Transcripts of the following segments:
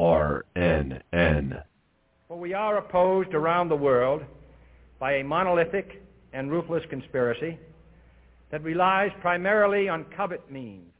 RNN. For we are opposed around the world by a monolithic and ruthless conspiracy that relies primarily on covert means.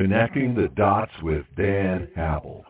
Connecting the Dots with Dan Happel.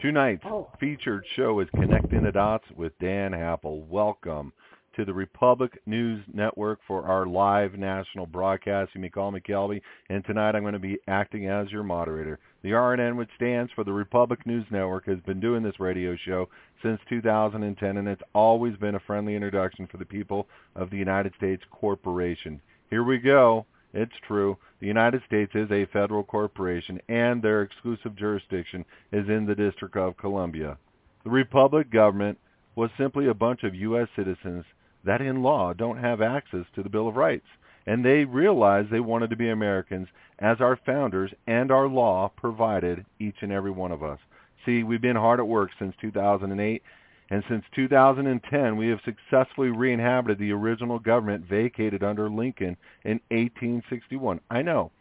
Tonight's oh. featured show is Connecting the Dots with Dan Happel. Welcome to the Republic News Network for our live national broadcast. You may call me Kelby, and tonight I'm going to be acting as your moderator. The RNN, which stands for the Republic News Network, has been doing this radio show since 2010, and it's always been a friendly introduction for the people of the United States Corporation. Here we go. It's true. The United States is a federal corporation, and their exclusive jurisdiction is in the District of Columbia. The Republic government was simply a bunch of U.S. citizens that in law don't have access to the Bill of Rights, and they realized they wanted to be Americans as our founders and our law provided each and every one of us. See, we've been hard at work since 2008, and since 2010, we have successfully re-inhabited the original government vacated under Lincoln in 1861. I know.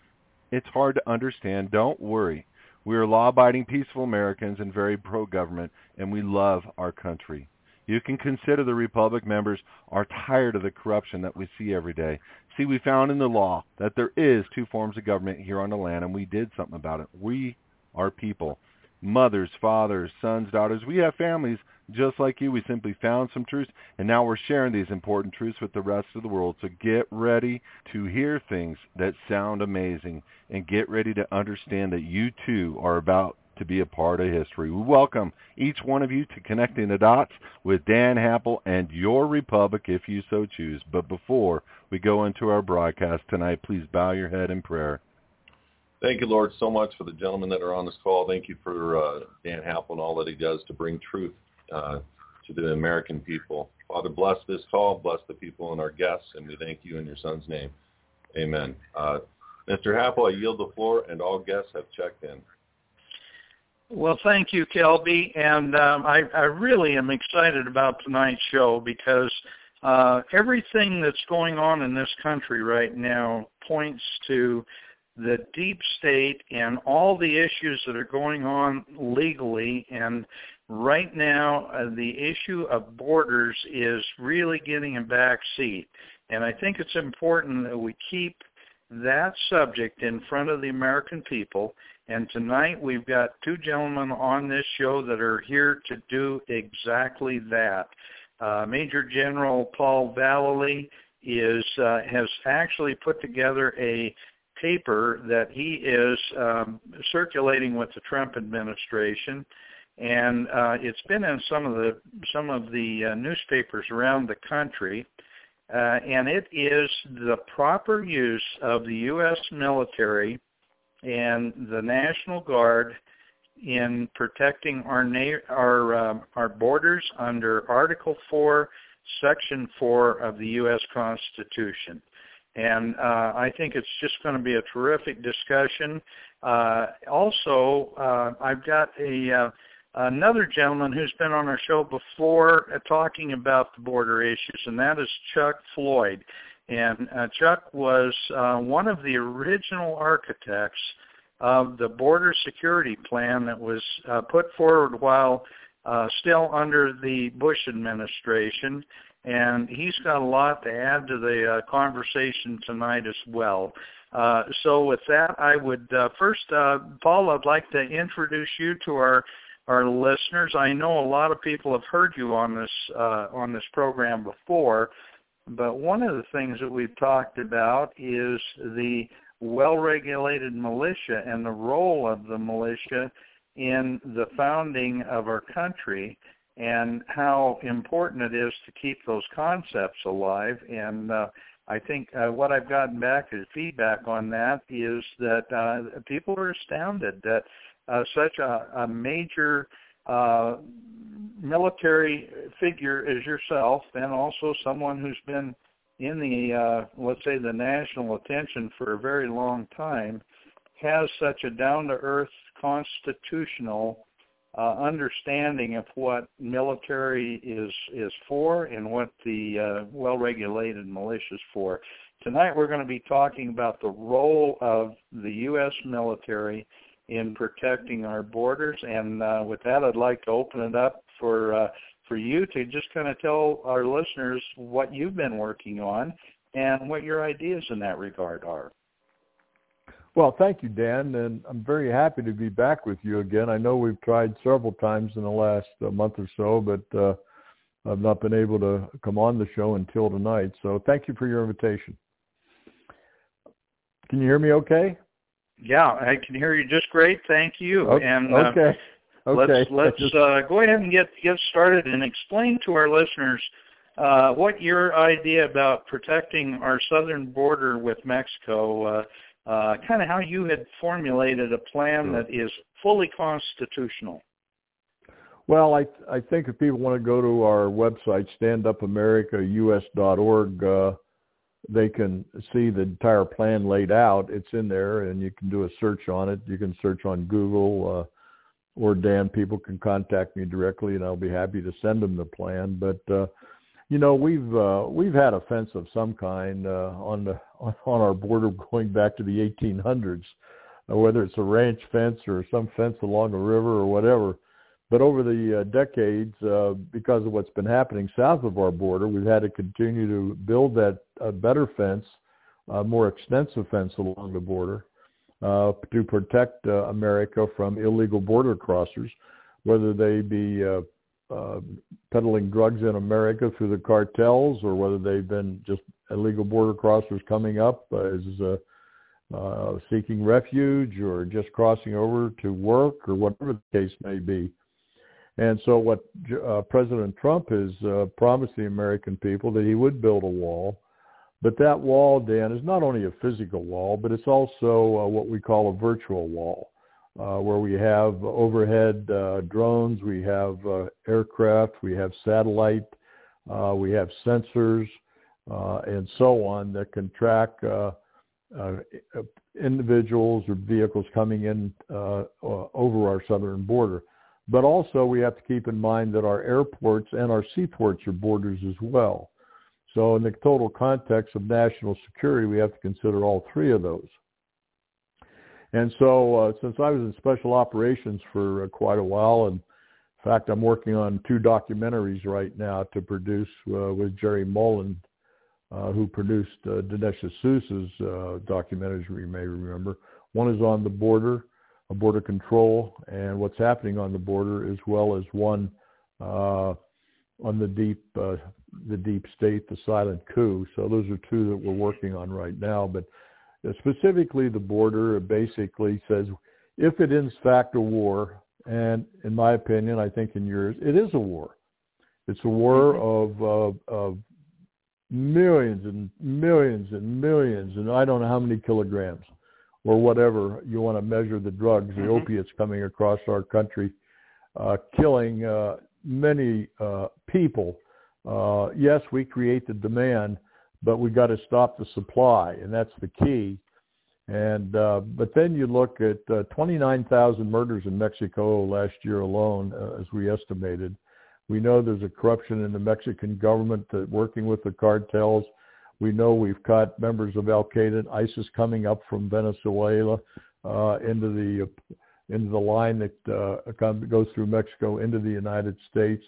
It's hard to understand. Don't worry. We are law-abiding, peaceful Americans and very pro-government, and we love our country. You can consider the Republic members are tired of the corruption that we see every day. See, we found in the law that there is two forms of government here on the land, and we did something about it. We are people. Mothers, fathers, sons, daughters. We have families just like you, we simply found some truths, and now we're sharing these important truths with the rest of the world. So get ready to hear things that sound amazing, and get ready to understand that you too are about to be a part of history. We welcome each one of you to Connecting the Dots with Dan Happel and your Republic if you so choose. But before we go into our broadcast tonight, please bow your head in prayer. Thank you, Lord, so much for the gentlemen that are on this call. Thank you for uh, Dan Happel and all that he does to bring truth uh, to the American people. Father, bless this call, bless the people and our guests, and we thank you in your son's name. Amen. Uh, Mr. Happel, I yield the floor, and all guests have checked in. Well, thank you, Kelby, and um, I, I really am excited about tonight's show because uh, everything that's going on in this country right now points to the deep state and all the issues that are going on legally and right now uh, the issue of borders is really getting a back seat. And I think it's important that we keep that subject in front of the American people. And tonight we've got two gentlemen on this show that are here to do exactly that. Uh, Major General Paul Vallely is uh, has actually put together a paper that he is um, circulating with the Trump administration and uh, it's been in some of the some of the uh, newspapers around the country, uh, and it is the proper use of the U.S. military and the National Guard in protecting our na- our um, our borders under Article 4, Section 4 of the U.S. Constitution. And uh, I think it's just going to be a terrific discussion. Uh, also, uh, I've got a another gentleman who's been on our show before uh, talking about the border issues, and that is Chuck Floyd. And uh, Chuck was uh, one of the original architects of the border security plan that was uh, put forward while uh, still under the Bush administration. And he's got a lot to add to the uh, conversation tonight as well. Uh, so with that, I would uh, first, uh, Paul, I'd like to introduce you to our our listeners. I know a lot of people have heard you on this uh, on this program before, but one of the things that we've talked about is the well-regulated militia and the role of the militia in the founding of our country and how important it is to keep those concepts alive. And uh, I think uh, what I've gotten back as feedback on that is that uh, people are astounded that uh, such a, a major uh, military figure as yourself, and also someone who's been in the uh, let's say the national attention for a very long time, has such a down-to-earth constitutional uh, understanding of what military is is for and what the uh, well-regulated militia is for. Tonight we're going to be talking about the role of the U.S. military in protecting our borders, and uh, with that, I'd like to open it up for uh, for you to just kind of tell our listeners what you've been working on and what your ideas in that regard are. Well, thank you, Dan, and I'm very happy to be back with you again. I know we've tried several times in the last uh, month or so, but uh, I've not been able to come on the show until tonight. So thank you for your invitation. Can you hear me okay? Yeah, I can hear you just great. Thank you. Okay. And uh, okay. Okay. Let's let's uh, go ahead and get get started and explain to our listeners uh, what your idea about protecting our southern border with Mexico uh, uh, kind of how you had formulated a plan sure. that is fully constitutional. Well, I I think if people want to go to our website, standupamericaus.org, uh, they can see the entire plan laid out. It's in there, and you can do a search on it. You can search on Google, uh, or Dan. People can contact me directly, and I'll be happy to send them the plan. But uh, you know, we've uh, we've had a fence of some kind uh, on the on our border going back to the 1800s, uh, whether it's a ranch fence or some fence along a river or whatever. But over the uh, decades, uh, because of what's been happening south of our border, we've had to continue to build that uh, better fence, uh, more extensive fence along the border, uh, to protect uh, America from illegal border crossers, whether they be uh, uh, peddling drugs in America through the cartels, or whether they've been just illegal border crossers coming up as uh, uh, seeking refuge, or just crossing over to work, or whatever the case may be. And so, what uh, President Trump has uh, promised the American people that he would build a wall, but that wall, Dan, is not only a physical wall, but it's also uh, what we call a virtual wall uh, where we have overhead uh, drones, we have uh, aircraft, we have satellite, we have sensors, and so on that can track individuals or vehicles coming in over our southern border. But also we have to keep in mind that our airports and our seaports are borders as well. So in the total context of national security, we have to consider all three of those. And so uh, since I was in special operations for uh, quite a while, and in fact, I'm working on two documentaries right now to produce uh, with Jerry Molen, uh, who produced uh, Dinesh D'Souza's uh, documentaries, you may remember. One is on the border, border control, and what's happening on the border, as well as one uh, on the deep, uh, the deep state, the silent coup. So those are two that we're working on right now. But specifically the border basically says if it is fact a war, and in my opinion, I think in yours, it is a war. It's a war mm-hmm. of, uh, of millions and millions and millions, and I don't know how many kilograms or whatever you want to measure the drugs, the mm-hmm. opiates coming across our country, uh, killing uh, many uh, people. Uh, yes, we create the demand, but we got to stop the supply, and that's the key. And uh, but then you look at uh, 29,000 murders in Mexico last year alone, uh, as we estimated. We know there's a corruption in the Mexican government that working with the cartels. We know we've caught members of Al Qaeda and ISIS coming up from Venezuela uh, into the into the line that uh, goes through Mexico into the United States.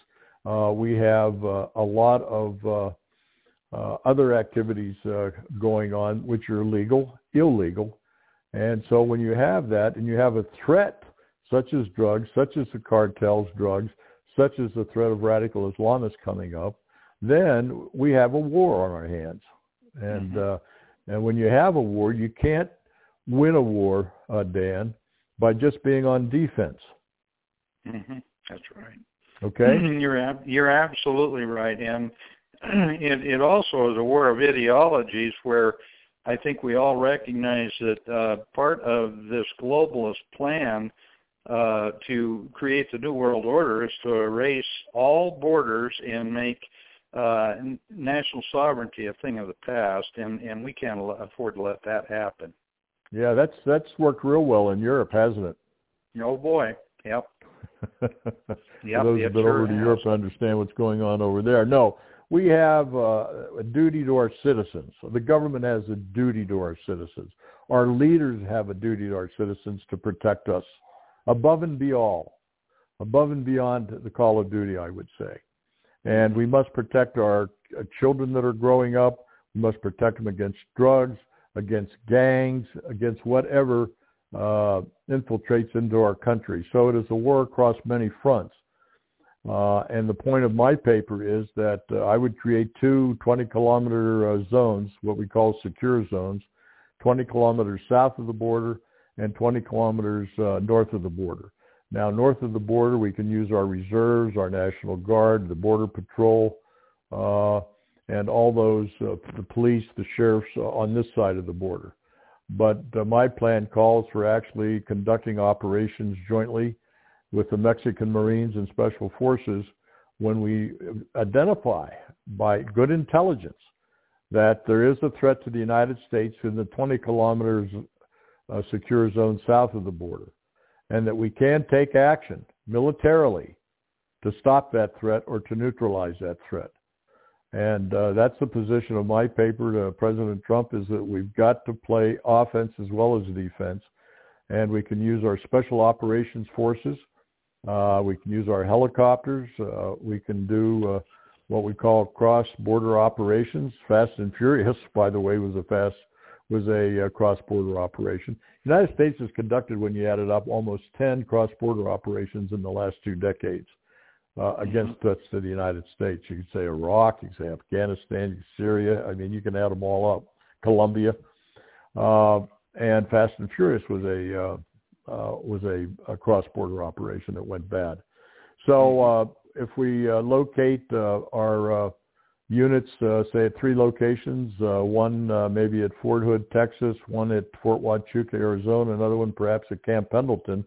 Uh, we have uh, a lot of other activities going on which are illegal, illegal. And so when you have that and you have a threat such as drugs, such as the cartels drugs, such as the threat of radical Islamists coming up, then we have a war on our hands. And mm-hmm. uh, and when you have a war, you can't win a war, uh, Dan, by just being on defense. Mm-hmm. That's right. Okay. you're ab- you're absolutely right, and it, it also is a war of ideologies where I think we all recognize that uh, part of this globalist plan uh, to create the New World Order is to erase all borders and make uh, national sovereignty a thing of the past, and, and we can't afford to let that happen. Yeah, that's that's worked real well in Europe, hasn't it? Oh boy, yep. yep those have been sure over to has. Europe to understand what's going on over there. No, we have uh, a duty to our citizens. The government has a duty to our citizens. Our leaders have a duty to our citizens to protect us above and beyond, above and beyond the call of duty, I would say. And we must protect our uh, children that are growing up. We must protect them against drugs, against gangs, against whatever uh, infiltrates into our country. So it is a war across many fronts. Uh, and the point of my paper is that uh, I would create two 20 kilometer uh, zones, what we call secure zones, 20 kilometers south of the border and 20 kilometers uh, north of the border. Now, north of the border, we can use our reserves, our National Guard, the Border Patrol, uh, and all those, uh, the police, the sheriffs on this side of the border. But my plan calls for actually conducting operations jointly with the Mexican Marines and Special Forces when we identify by good intelligence that there is a threat to the United States in the 20 kilometers uh, secure zone south of the border, and that we can take action militarily to stop that threat or to neutralize that threat. And uh, that's the position of my paper to President Trump is that we've got to play offense as well as defense. And we can use our special operations forces uh, we can use our helicopters. Uh, we can do uh, what we call cross-border operations. Fast and Furious, by the way, was a fast was a uh, cross-border operation. The United States has conducted, when you add it up, almost 10 cross-border operations in the last two decades uh, mm-hmm. against threats to the United States. You could say Iraq, you could say Afghanistan, Syria. I mean, you can add them all up. Colombia. Uh, and Fast and Furious was a uh, uh, was a, a cross-border operation that went bad. So mm-hmm. uh, if we uh, locate uh, our uh, units, uh, say at three locations, uh, one uh, maybe at Fort Hood, Texas, one at Fort Huachuca, Arizona, another one perhaps at Camp Pendleton,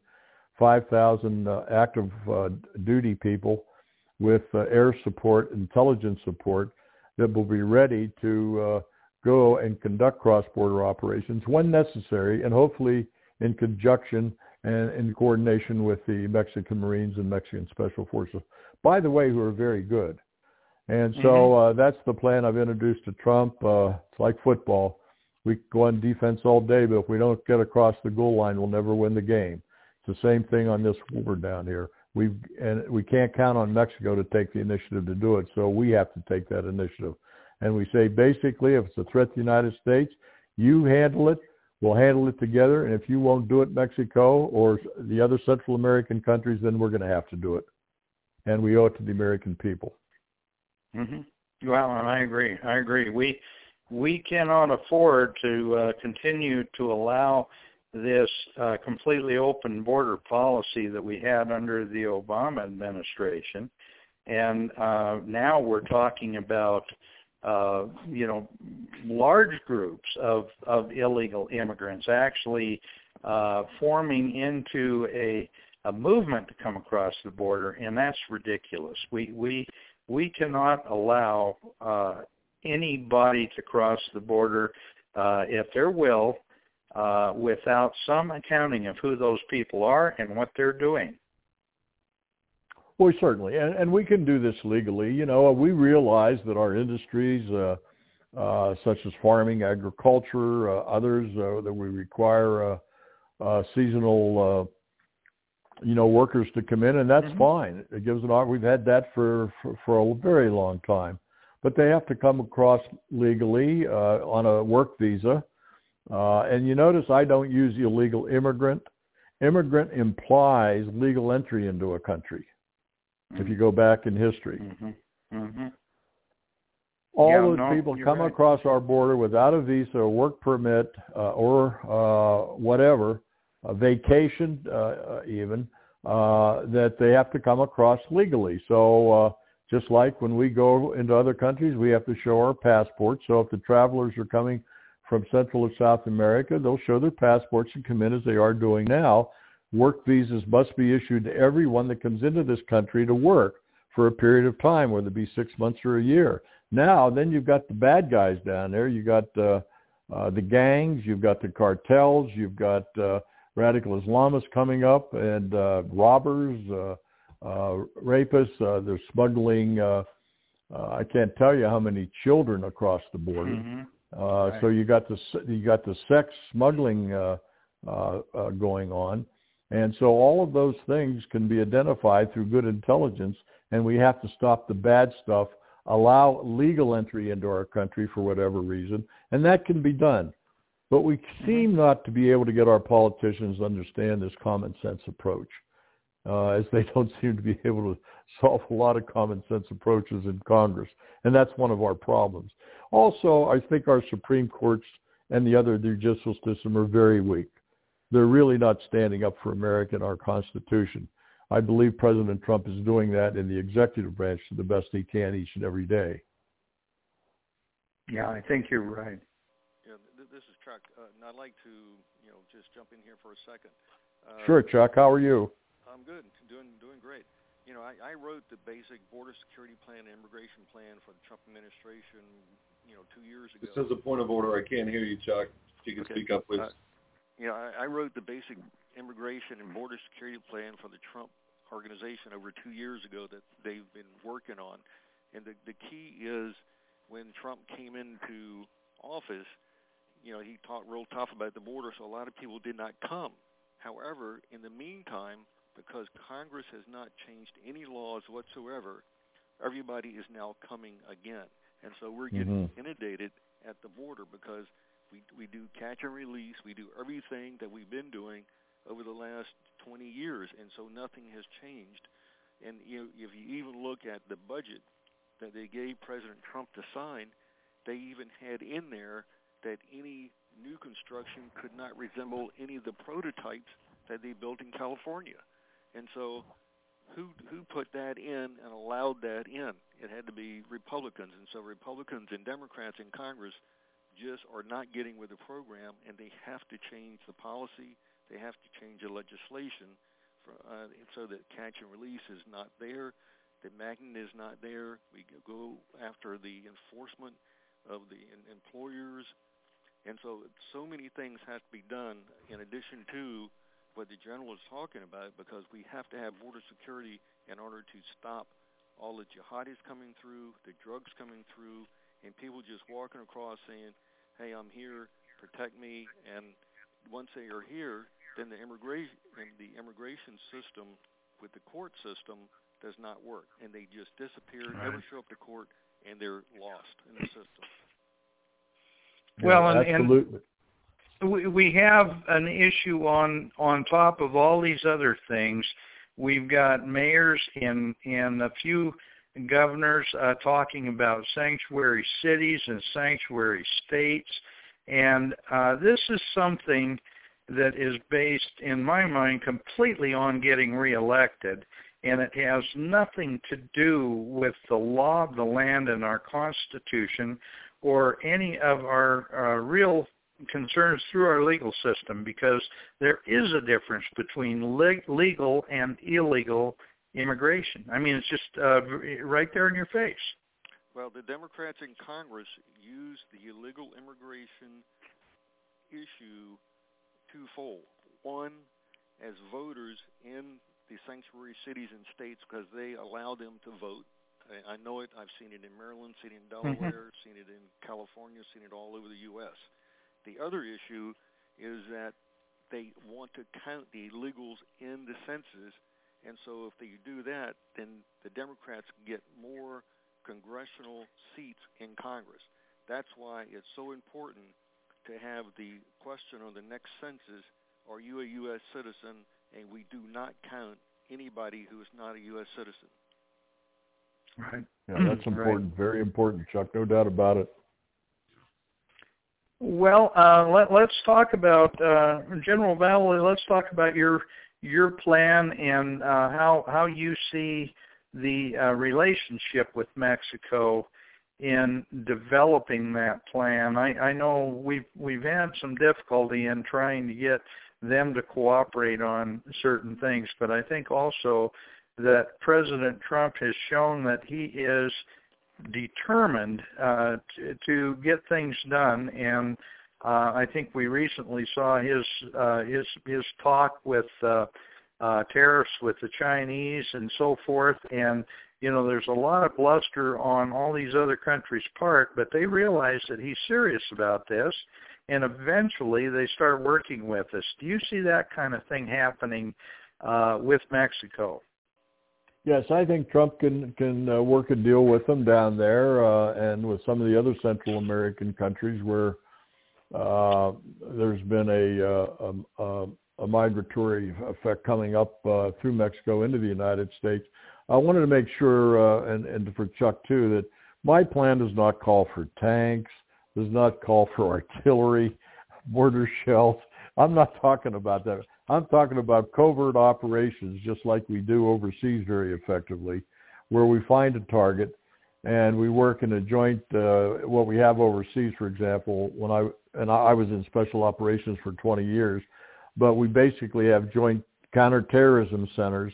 5,000 uh, active uh, duty people with uh, air support, intelligence support that will be ready to go and conduct cross-border operations when necessary and hopefully in conjunction and in coordination with the Mexican Marines and Mexican Special Forces, by the way, who are very good. And so mm-hmm. uh, that's the plan I've introduced to Trump. Uh, it's like football. We go on defense all day, but if we don't get across the goal line, we'll never win the game. It's the same thing on this war down here. We and we can't count on Mexico to take the initiative to do it, so we have to take that initiative. And we say basically, if it's a threat to the United States, you handle it. We'll handle it together. And if you won't do it, Mexico or the other Central American countries, then we're going to have to do it. And we owe it to the American people. Mm-hmm. Well, and I agree. I agree. We we cannot afford to uh, continue to allow this uh, completely open border policy that we had under the Obama administration. And uh, now we're talking about uh, you know, large groups of, of illegal immigrants actually uh, forming into a, a movement to come across the border, and that's ridiculous. We we we cannot allow uh, anybody to cross the border uh, at their will uh, without some accounting of who those people are and what they're doing. Well, certainly, and, and we can do this legally. You know, we realize that our industries, uh, uh, such as farming, agriculture, uh, others, that we require seasonal, uh, you know, workers to come in, and that's mm-hmm. fine. It gives an. Art we've had that for, for for a very long time, but they have to come across legally uh, on a work visa. Uh, and you notice I don't use illegal immigrant. Immigrant implies legal entry into a country if you go back in history. Mm-hmm. Mm-hmm. All yeah, those no, people come right. across our border without a visa or work permit uh, or uh, whatever, a vacation uh, uh even, uh, that they have to come across legally. So uh, Just like when we go into other countries, we have to show our passports. So if the travelers are coming from Central or South America, they'll show their passports and come in as they are doing now. Work visas must be issued to everyone that comes into this country to work for a period of time, whether it be six months or a year. Now, then you've got the bad guys down there. You've got uh, uh, the gangs, you've got the cartels, you've got uh, radical Islamists coming up and uh, robbers, uh, uh, rapists. Uh, they're smuggling. Uh, uh, I can't tell you how many children across the border. Mm-hmm. Uh, Right. So you got the you got the sex smuggling uh, uh, uh, going on, and so all of those things can be identified through good intelligence, and we have to stop the bad stuff. Allow legal entry into our country for whatever reason, and that can be done. But we seem not to be able to get our politicians to understand this common sense approach, uh, as they don't seem to be able to solve a lot of common sense approaches in Congress, and that's one of our problems. Also, I think our Supreme Courts and the other judicial system are very weak. They're really not standing up for America and our Constitution. I believe President Trump is doing that in the executive branch to the best he can each and every day. Yeah, I think you're right. Chuck. Uh, and I'd like to, you know, just jump in here for a second. Uh, Sure, Chuck. How are you? I'm good. Doing doing great. You know, I, I wrote the basic border security plan and immigration plan for the Trump administration, you know, two years ago. This is a point of order. I can't hear you, Chuck. If you can Okay. speak up, please. Uh, you know, I, I wrote the basic immigration and border security plan for the Trump organization over two years ago that they've been working on. And the the key is when Trump came into office, you know, he talked real tough about the border, so a lot of people did not come. However, in the meantime, because Congress has not changed any laws whatsoever, everybody is now coming again. And so we're getting Mhm. inundated at the border because we we do catch and release, we do everything that we've been doing over the last 20 years, and so nothing has changed. And you know, if you even look at the budget that they gave President Trump to sign, they even had in there that any new construction could not resemble any of the prototypes that they built in California. And so who who put that in and allowed that in? It had to be Republicans. And so Republicans and Democrats in Congress just are not getting with the program and they have to change the policy, they have to change the legislation for, uh, so that catch and release is not there, the magnet is not there. We go after the enforcement of the employers and so so many things have to be done in addition to what the general is talking about because we have to have border security in order to stop all the jihadis coming through, the drugs coming through, and people just walking across saying, "Hey, I'm here, protect me." And once they are here, then the immigration the immigration system with the court system does not work, and they just disappear, never show up to court, and they're lost in the system. Well, Yeah, and- and- absolutely. we we have an issue on on top of all these other things. We've got mayors in and a few governors uh, talking about sanctuary cities and sanctuary states, and uh, this is something that is based, in my mind, completely on getting reelected, and it has nothing to do with the law of the land and our Constitution or any of our uh, real concerns through our legal system because there is a difference between leg- legal and illegal immigration. I mean, it's just uh, right there in your face. Well, the Democrats in Congress use the illegal immigration issue twofold. One, as voters in the sanctuary cities and states because they allow them to vote. I, I know it. I've seen it in Maryland, seen it in mm-hmm. Delaware, seen it in California, seen it all over the U.S. The other issue is that they want to count the illegals in the census, and so if they do that, then the Democrats get more congressional seats in Congress. That's why it's so important to have the question on the next census, are you a U.S. citizen? And we do not count anybody who is not a U.S. citizen. Right. Yeah, that's important. Very important, Chuck. No doubt about it. Well, uh, let, let's talk about uh, General Vallely. Let's talk about your your plan and uh, how how you see the uh, relationship with Mexico in developing that plan. I, I know we've we've had some difficulty in trying to get them to cooperate on certain things, but I think also that President Trump has shown that he is determined uh, to, to get things done, and uh, I think we recently saw his uh, his his talk with uh, uh, tariffs with the Chinese and so forth, and you know, there's a lot of bluster on all these other countries' part, but they realize that he's serious about this, and eventually they start working with us. Do you see that kind of thing happening uh, with Mexico? Yes, I think Trump can can uh, work a deal with them down there, uh, and with some of the other Central American countries where uh, there's been a, uh, a, a, a migratory effect coming up uh, through Mexico into the United States. I wanted to make sure, uh, and, and for Chuck too, that my plan does not call for tanks, does not call for artillery, mortar shells. I'm not talking about that. I'm talking about covert operations, just like we do overseas very effectively, where we find a target and we work in a joint. Uh, what we have overseas, for example, when I and I was in special operations for 20 years, but we basically have joint counterterrorism centers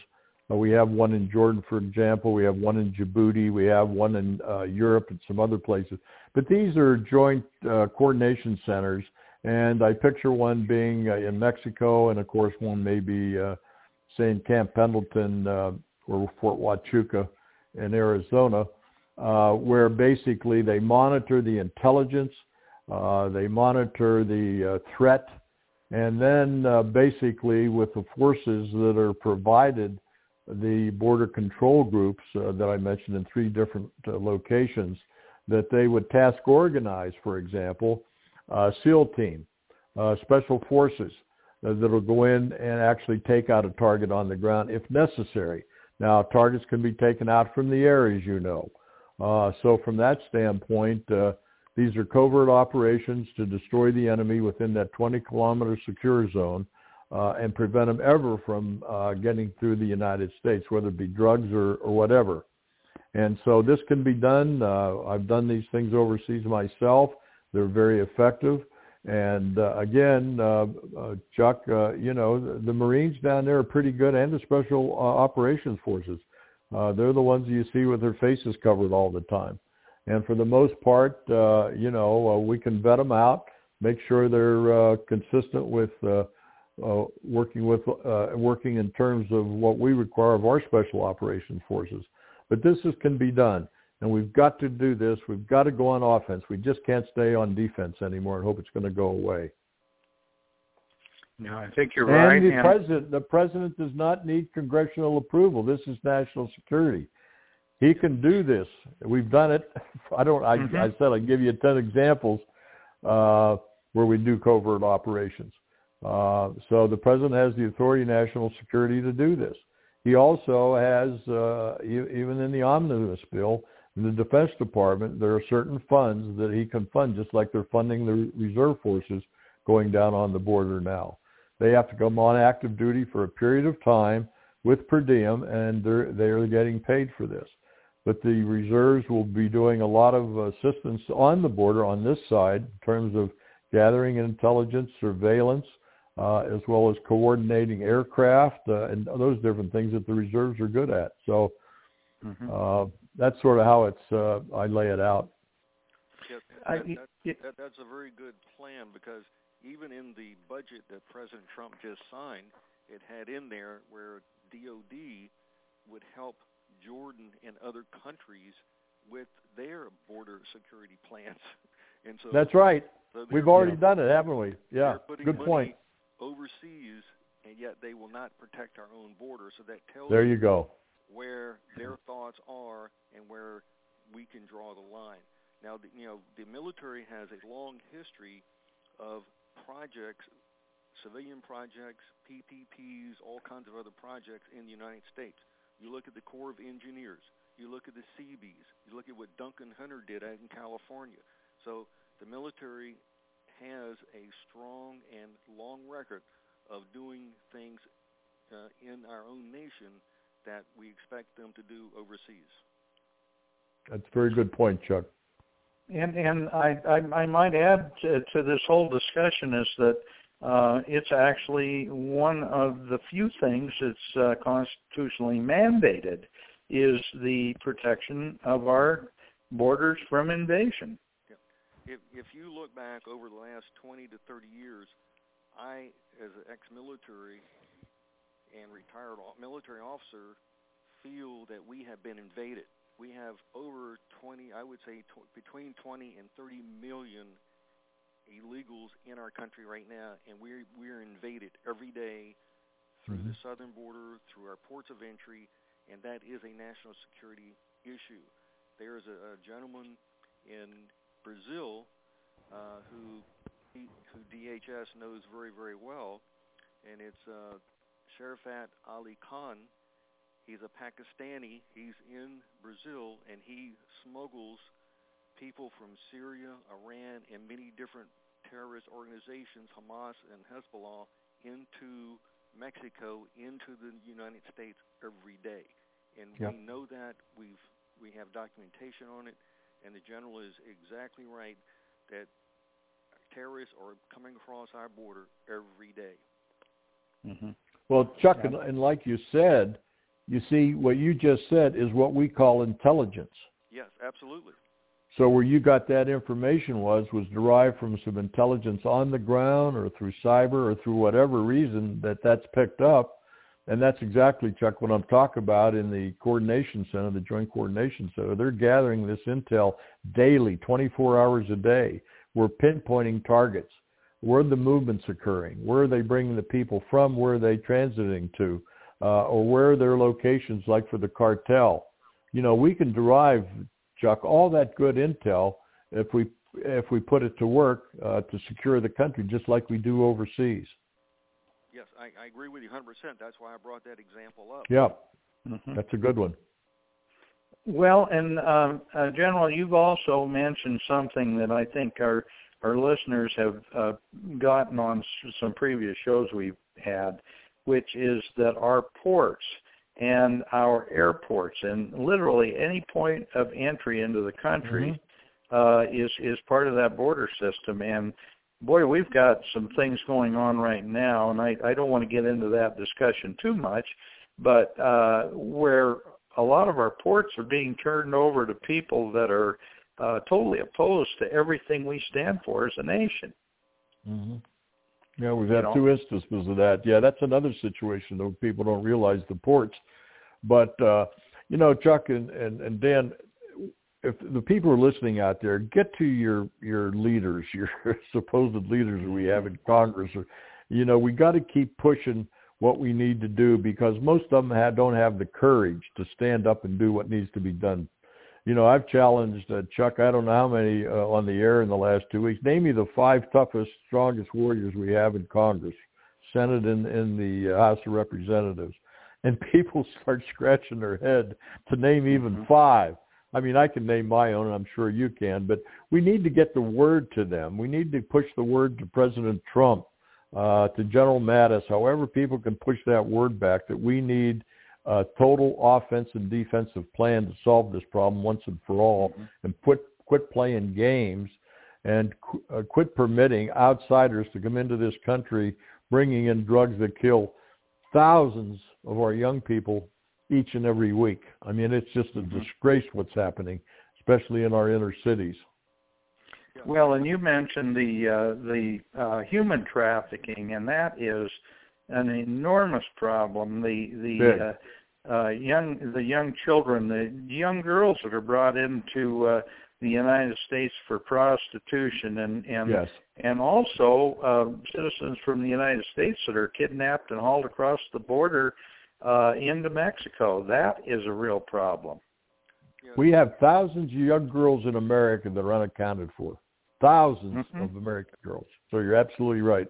uh, we have one in Jordan, for example. We have one in Djibouti. We have one in uh, Europe and some other places. But these are joint uh, coordination centers, and I picture one being uh, in Mexico, and of course one may be, uh, say, in Camp Pendleton uh, or Fort Huachuca in Arizona, uh, where basically they monitor the intelligence, uh, they monitor the uh, threat, and then uh, basically with the forces that are provided the border control groups uh, that I mentioned in three different uh, locations, that they would task organize, for example, a SEAL team, uh, special forces uh, that will go in and actually take out a target on the ground if necessary. Now, targets can be taken out from the air, as you know. Uh, so from that standpoint, uh, these are covert operations to destroy the enemy within that 20 kilometer secure zone uh, and prevent them ever from uh, getting through the United States, whether it be drugs or, or whatever. And so this can be done. Uh, I've done these things overseas myself. They're very effective. And uh, again, uh, uh, Chuck, uh, you know, the, the Marines down there are pretty good, and the Special uh, Operations Forces. Uh, they're the ones you see with their faces covered all the time. And for the most part, you know, we can vet them out, make sure they're consistent with working with working in terms of what we require of our special operations forces. But this is, can be done, and we've got to do this. We've got to go on offense. We just can't stay on defense anymore and hope it's going to go away. No, I think you're and right. The and president, the president does not need congressional approval. This is national security. He can do this. We've done it. I don't. I, mm-hmm. I said I'd give you ten examples uh, where we do covert operations. Uh, so the president has the authority national security to do this. He also has, uh, even in the omnibus bill, in the Defense Department, there are certain funds that he can fund, just like they're funding the reserve forces going down on the border now. They have to come on active duty for a period of time with per diem, and they're they're getting paid for this. But the reserves will be doing a lot of assistance on the border on this side in terms of gathering intelligence, surveillance, uh, as well as coordinating aircraft uh, and those different things that the reserves are good at. So mm-hmm. uh, that's sort of how it's uh, I lay it out. Yeah, that, that, that, that's a very good plan because even in the budget that President Trump just signed, it had in there where DOD would help Jordan and other countries with their border security plans. And so That's right. So We've already you know, done it, haven't we? Yeah. Good point overseas, and yet they will not protect our own border. So that tells there you go where their thoughts are and where we can draw the line. Now, the, you know, the military has a long history of projects, civilian projects, PPPs, all kinds of other projects in the United States. You look at the Corps of Engineers. You look at the Seabees. You look at what Duncan Hunter did out in California. So the military has a strong and long record of doing things uh, in our own nation that we expect them to do overseas. That's a very good point, Chuck. And and I I, I might add to, to this whole discussion is that uh, it's actually one of the few things that's uh, constitutionally mandated is the protection of our borders from invasion. If if you look back over the last 20 to 30 years, I, as an ex-military and retired military officer, feel that we have been invaded. We have over 20, I would say, tw- between 20 and 30 million illegals in our country right now, and we're we're invaded every day through mm-hmm. the southern border, through our ports of entry, and that is a national security issue. There is a, a gentleman in Brazil uh, who who DHS knows very very well, and it's uh, Sharafat Ali Khan. He's a Pakistani. He's in Brazil, and he smuggles people from Syria, Iran, and many different terrorist organizations, Hamas and Hezbollah, into Mexico, into the United States every day and yep. we know that we've we have documentation on it, and the general is exactly right that terrorists are coming across our border every day. Mm-hmm. Well, Chuck, yeah. and, and like you said, you see what you just said is what we call intelligence. Yes, absolutely. So where you got that information was was derived from some intelligence on the ground or through cyber or through whatever reason that that's picked up and that's exactly, Chuck, what I'm talking about in the coordination center, the Joint Coordination Center. They're gathering this intel daily, 24 hours a day. We're pinpointing targets. Where the movements occurring? Where are they bringing the people from? Where are they transiting to? Uh, or where are their locations, like for the cartel? You know, we can derive, Chuck, all that good intel if we if we put it to work uh, to secure the country, just like we do overseas yes, I, I agree with you 100%. That's why I brought that example up. Yeah, mm-hmm. that's a good one. Well, and um, uh, General, you've also mentioned something that I think our our listeners have uh, gotten on some previous shows we've had, which is that our ports and our airports and literally any point of entry into the country mm-hmm. uh, is is part of that border system. And boy, we've got some things going on right now, and I, I don't want to get into that discussion too much, but uh, where a lot of our ports are being turned over to people that are uh, totally opposed to everything we stand for as a nation. Mm-hmm. Yeah, we've had you know? two instances of that. Yeah, that's another situation though people don't realize the ports. But uh, you know, Chuck and, and, and Dan, if the people are listening out there, get to your your leaders, your supposed leaders we have in Congress, or you know, we got to keep pushing what we need to do because most of them have, don't have the courage to stand up and do what needs to be done. You know, I've challenged uh, Chuck. I don't know how many uh, on the air in the last two weeks. Name me the five toughest, strongest warriors we have in Congress, Senate, and in the uh, House of Representatives, and people start scratching their head to name even mm-hmm. five I mean, I can name my own, and I'm sure you can, but we need to get the word to them. We need to push the word to President Trump, uh, to General Mattis, however people can push that word back that we need a total offense and defensive plan to solve this problem once and for all mm-hmm. and quit, quit playing games and qu- uh, quit permitting outsiders to come into this country bringing in drugs that kill thousands of our young people each and every week. I mean, it's just a mm-hmm. disgrace what's happening, especially in our inner cities. Well, and you mentioned the uh, the uh, human trafficking, and that is an enormous problem. The the uh, uh, young the young children, the young girls that are brought into uh, the United States for prostitution, and and yes. and also uh, citizens from the United States that are kidnapped and hauled across the border uh, into Mexico. That is a real problem. We have thousands of young girls in America that are unaccounted for. 1000s mm-hmm. of American girls. So you're absolutely right.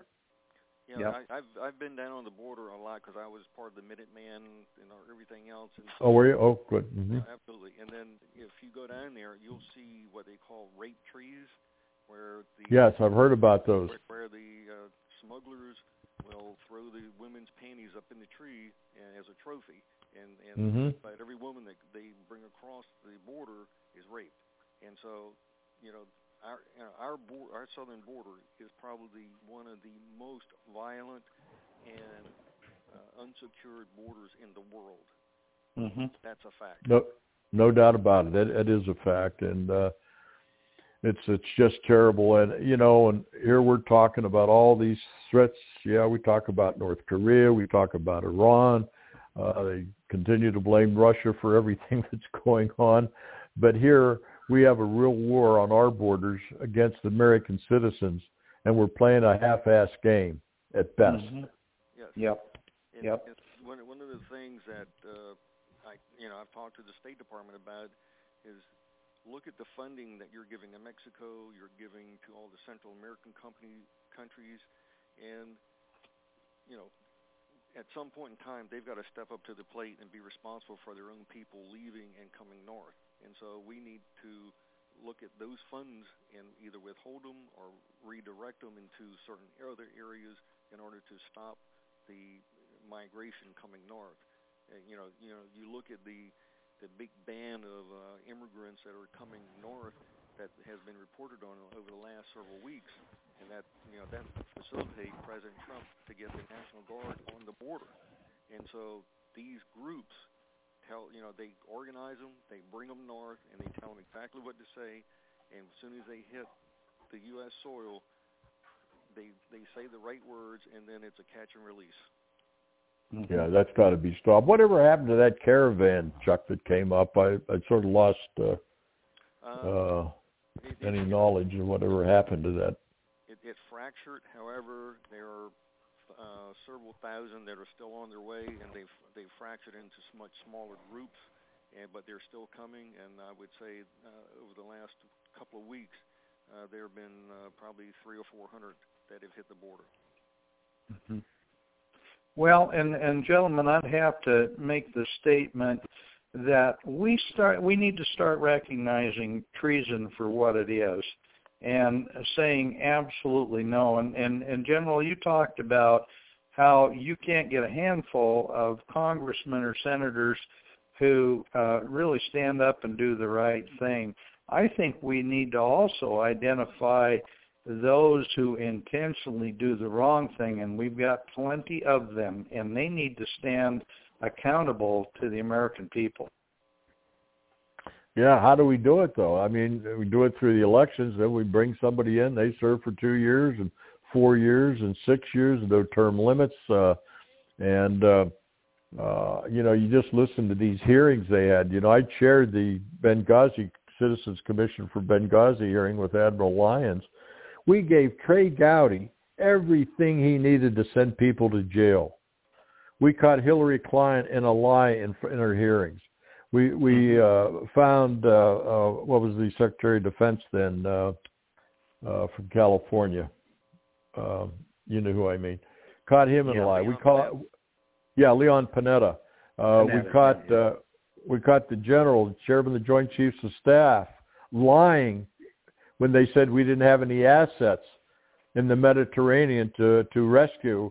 Yeah, yep. I, I've I've been down on the border a lot because I was part of the Minuteman and everything else. And so, oh, were you? Oh, good. Mm-hmm. absolutely. And then if you go down there, you'll see what they call rape trees, where the yes, I've heard about those. Where, where the uh, smugglers will throw the women's panties up in the tree as a trophy, and and mm-hmm. but every woman that they bring across the border is raped, and so you know our you know, our bo- our southern border is probably one of the most violent and uh, unsecured borders in the world. Mm-hmm. That's a fact. No, no doubt about it. That, that is a fact, and uh, it's it's just terrible. And you know, and here we're talking about all these threats. Yeah, we talk about North Korea, we talk about Iran. Uh, they continue to blame Russia for everything that's going on, but here we have a real war on our borders against American citizens, and we're playing a half-ass game at best. Mm-hmm. Yes. Yep. And, Yep. and one one of the things that uh, I you know I've talked to the State Department about is look at the funding that you're giving to Mexico, you're giving to all the Central American company countries, and you know at some point in time they've got to step up to the plate and be responsible for their own people leaving and coming north. And so we need to look at those funds and either withhold them or redirect them into certain other areas in order to stop the migration coming north. And, you know, you know, you look at the the big band of uh, immigrants that are coming north that has been reported on over the last several weeks, and that you know that facilitate President Trump to get the National Guard on the border. And so these groups tell you know they organize them, they bring them north, and they tell them exactly what to say. And as soon as they hit the U.S. soil, they they say the right words, and then it's a catch and release. Yeah, that's got to be stopped. Whatever happened to that caravan, Chuck, that came up? I I sort of lost uh, Um, uh, any knowledge of whatever happened to that. It fractured. However, there are uh, several thousand that are still on their way, and they've they've fractured into much smaller groups, and but they're still coming. And I would say uh, over the last couple of weeks, uh, there have been uh, probably three or four hundred that have hit the border. Mm-hmm. Well, and and gentlemen, I'd have to make the statement that we start we need to start recognizing treason for what it is and saying absolutely no and and and general you talked about how you can't get a handful of congressmen or senators who uh, really stand up and do the right thing. I think we need to also identify those who intentionally do the wrong thing, and we've got plenty of them, and they need to stand accountable to the American people. Yeah, how do we do it though? I mean, we do it through the elections. Then we bring somebody in. They serve for two years and four years and six years. And there are term limits. Uh, and uh, uh, you know, you just listen to these hearings they had. You know, I chaired the Benghazi Citizens Commission for Benghazi hearing with Admiral Lyons. We gave Trey Gowdy everything he needed to send people to jail. We caught Hillary Clinton in a lie in, in her hearings. We we uh, found uh, uh, what was the Secretary of Defense then uh, uh, from California. Uh, you know who I mean. Caught him in Yeah, a lie. Leon we caught Panetta. yeah Leon Panetta. Uh, Panetta, we caught yeah. uh, we caught the general, the chairman of the Joint Chiefs of Staff, lying when they said we didn't have any assets in the Mediterranean to to rescue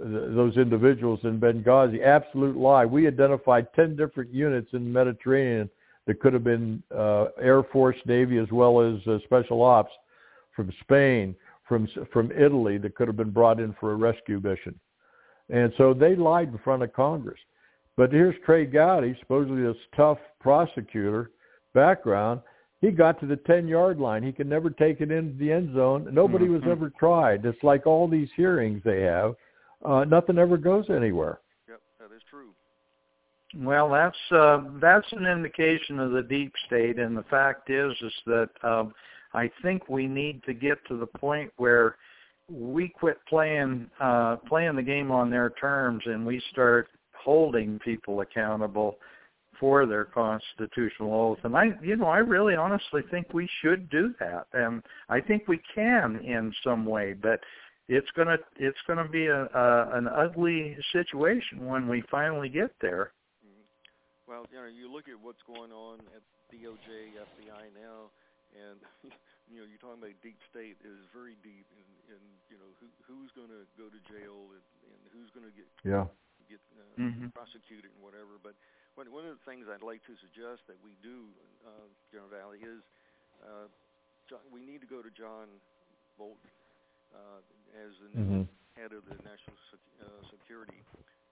those individuals in Benghazi. Absolute lie. We identified 10 different units in the Mediterranean that could have been uh, Air Force, Navy, as well as uh, Special Ops from Spain, from from Italy that could have been brought in for a rescue mission. And so they lied in front of Congress. But here's Trey Gowdy, supposedly this tough prosecutor background. He got to the 10-yard line. He could never take it into the end zone. Nobody was Mhm. ever tried. It's like all these hearings they have. Uh, nothing ever goes anywhere. Yep, that is true. Well, that's uh, that's an indication of the deep state, and the fact is is that um, I think we need to get to the point where we quit playing uh, playing the game on their terms, and we start holding people accountable for their constitutional oath. And I, you know, I really honestly think we should do that, and I think we can in some way, but it's gonna it's gonna be a, a an ugly situation when we finally get there. Well, you know, you look at what's going on at DOJ, FBI now, and you know, you're talking about deep state is very deep, and, and you know, who who's going to go to jail and, and who's going to get Yeah. get uh, Mhm. prosecuted and whatever. But one, one of the things I'd like to suggest that we do, uh, General Vallely, is uh, John, we need to go to John Bolton as the mm-hmm. head of the national sec- uh, security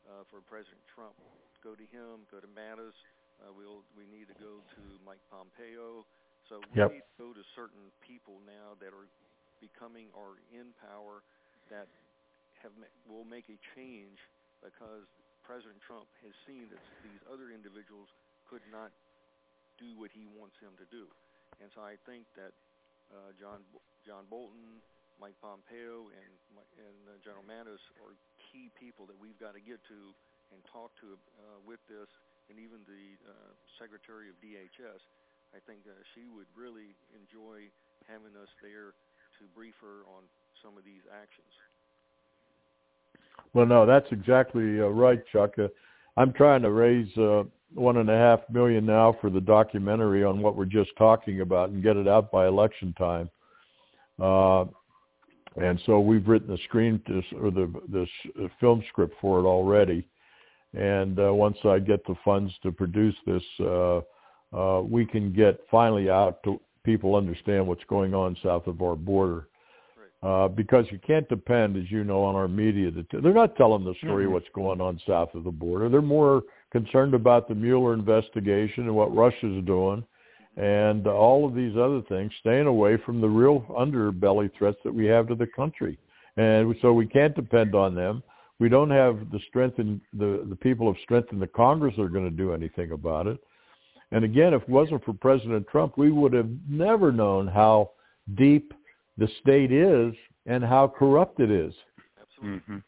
uh, for President Trump. Go to him. Go to Mattis. Uh, we'll we need to go to Mike Pompeo. So we yep. need to go to certain people now that are becoming or in power that have will make a change because President Trump has seen that these other individuals could not do what he wants them to do, and so I think that uh, John John Bolton, Mike Pompeo, and and uh, General Mattis are key people that we've got to get to and talk to uh, with this, and even the uh, Secretary of DHS. I think uh, she would really enjoy having us there to brief her on some of these actions. Well, no, that's exactly uh, right, Chuck. Uh, I'm trying to raise uh, one and a half million now for the documentary on what we're just talking about and get it out by election time. Uh, and so we've written the screen this, or the this uh, film script for it already. And uh, once I get the funds to produce this, uh, uh, we can get finally out to people understand what's going on south of our border uh, because you can't depend, as you know, on our media. To t- they're not telling the story mm-hmm. what's going on south of the border. They're more concerned about the Mueller investigation and what Russia's doing, and all of these other things, staying away from the real underbelly threats that we have to the country. And so we can't depend on them. We don't have the strength in the the people of strength in the Congress that are going to do anything about it. And again, if it wasn't for President Trump, we would have never known how deep the state is and how corrupt it is. Absolutely. Mm-hmm.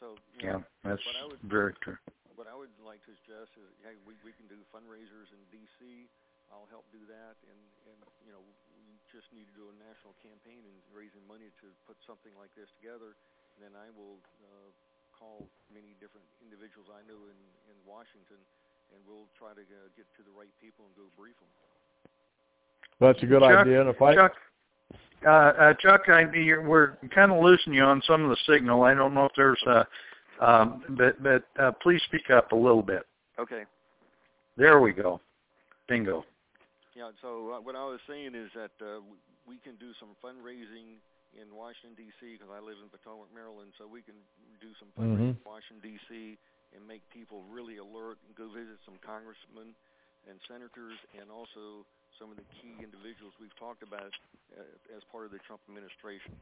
So yeah, that's would, very true. What I would like to suggest is, hey, we we can do fundraisers in D.C. I'll help do that, and and you know we just need to do a national campaign and raising money to put something like this together. And then I will uh, call many different individuals I know in in Washington, and we'll try to uh, get to the right people and go brief them. That's a good Chuck, idea. And if I Chuck, uh, uh, Chuck, I, we're kind of losing you on some of the signal. I don't know if there's a, um, but but uh, please speak up a little bit. Okay. There we go. Bingo. Yeah. So uh, what I was saying is that uh, we can do some fundraising in Washington D.C. because I live in Potomac, Maryland. So we can do some fundraising mm-hmm. in Washington D.C. and make people really alert and go visit some congressmen and senators and also some of the key individuals we've talked about uh, as part of the Trump administration.